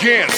Just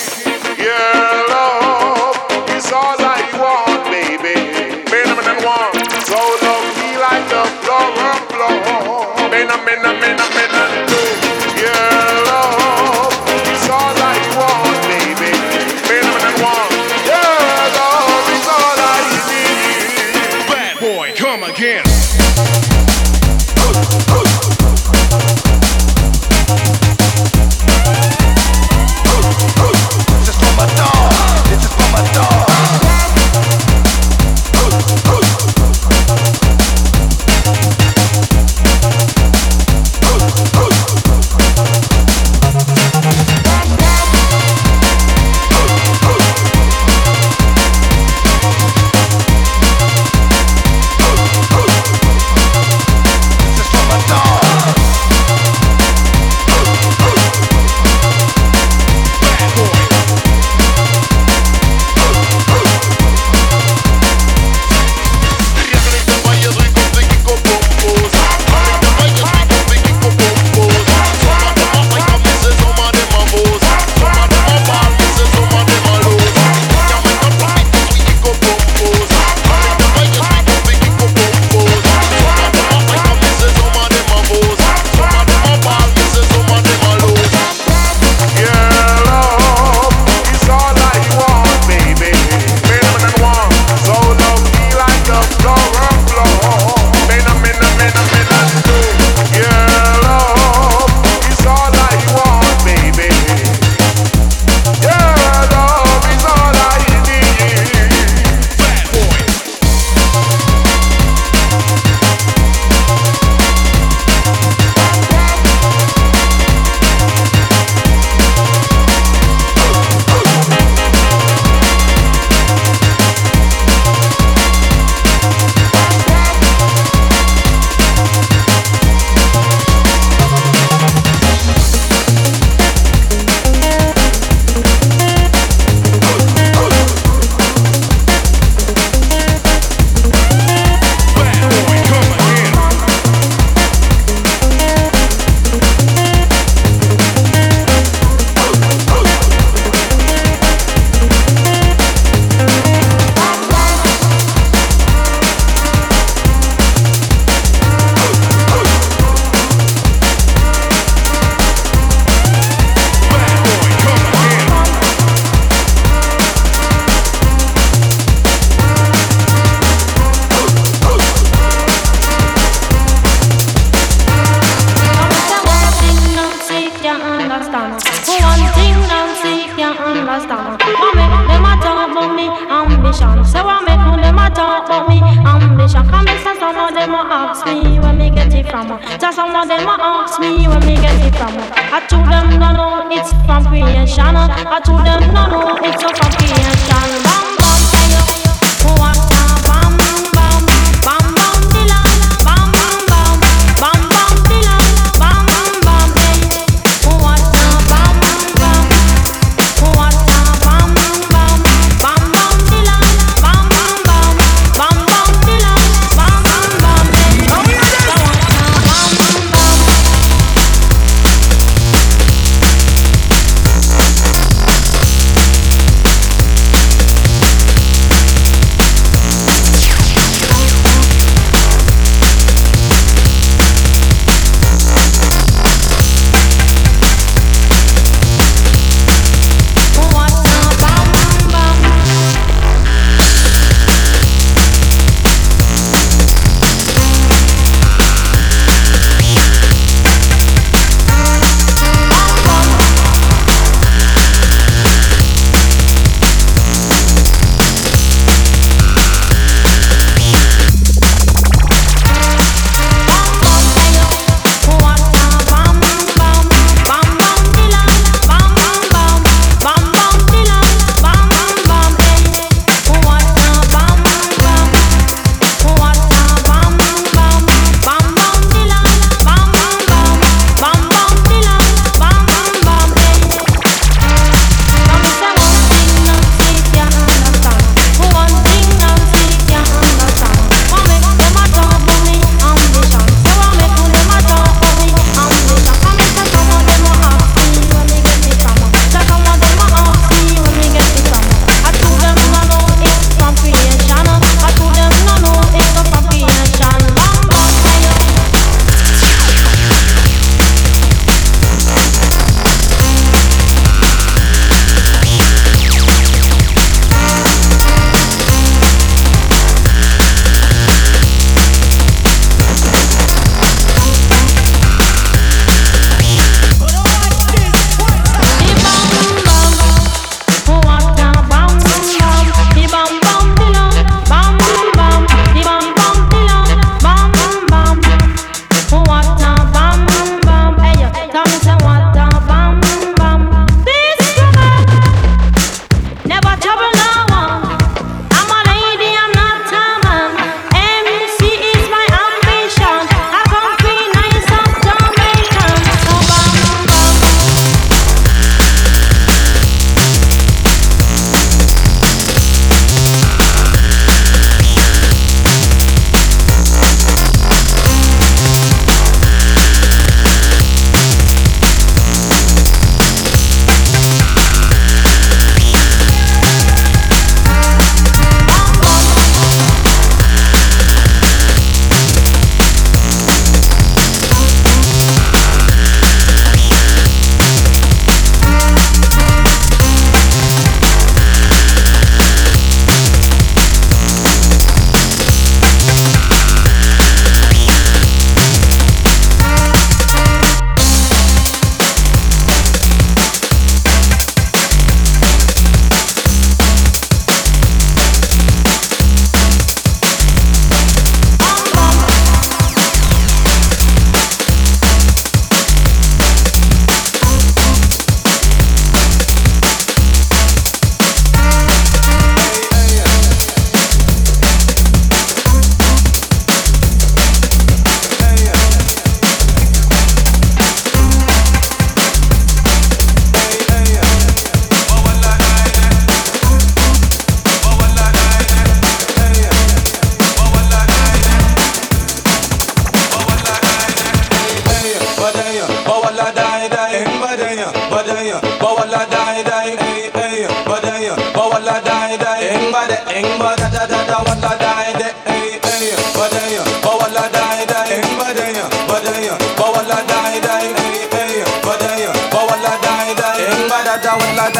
some of them ask me where me get it from. I told them no no, it's from creation. I told them no no, it's from creation.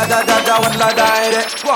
da da da da, What I da.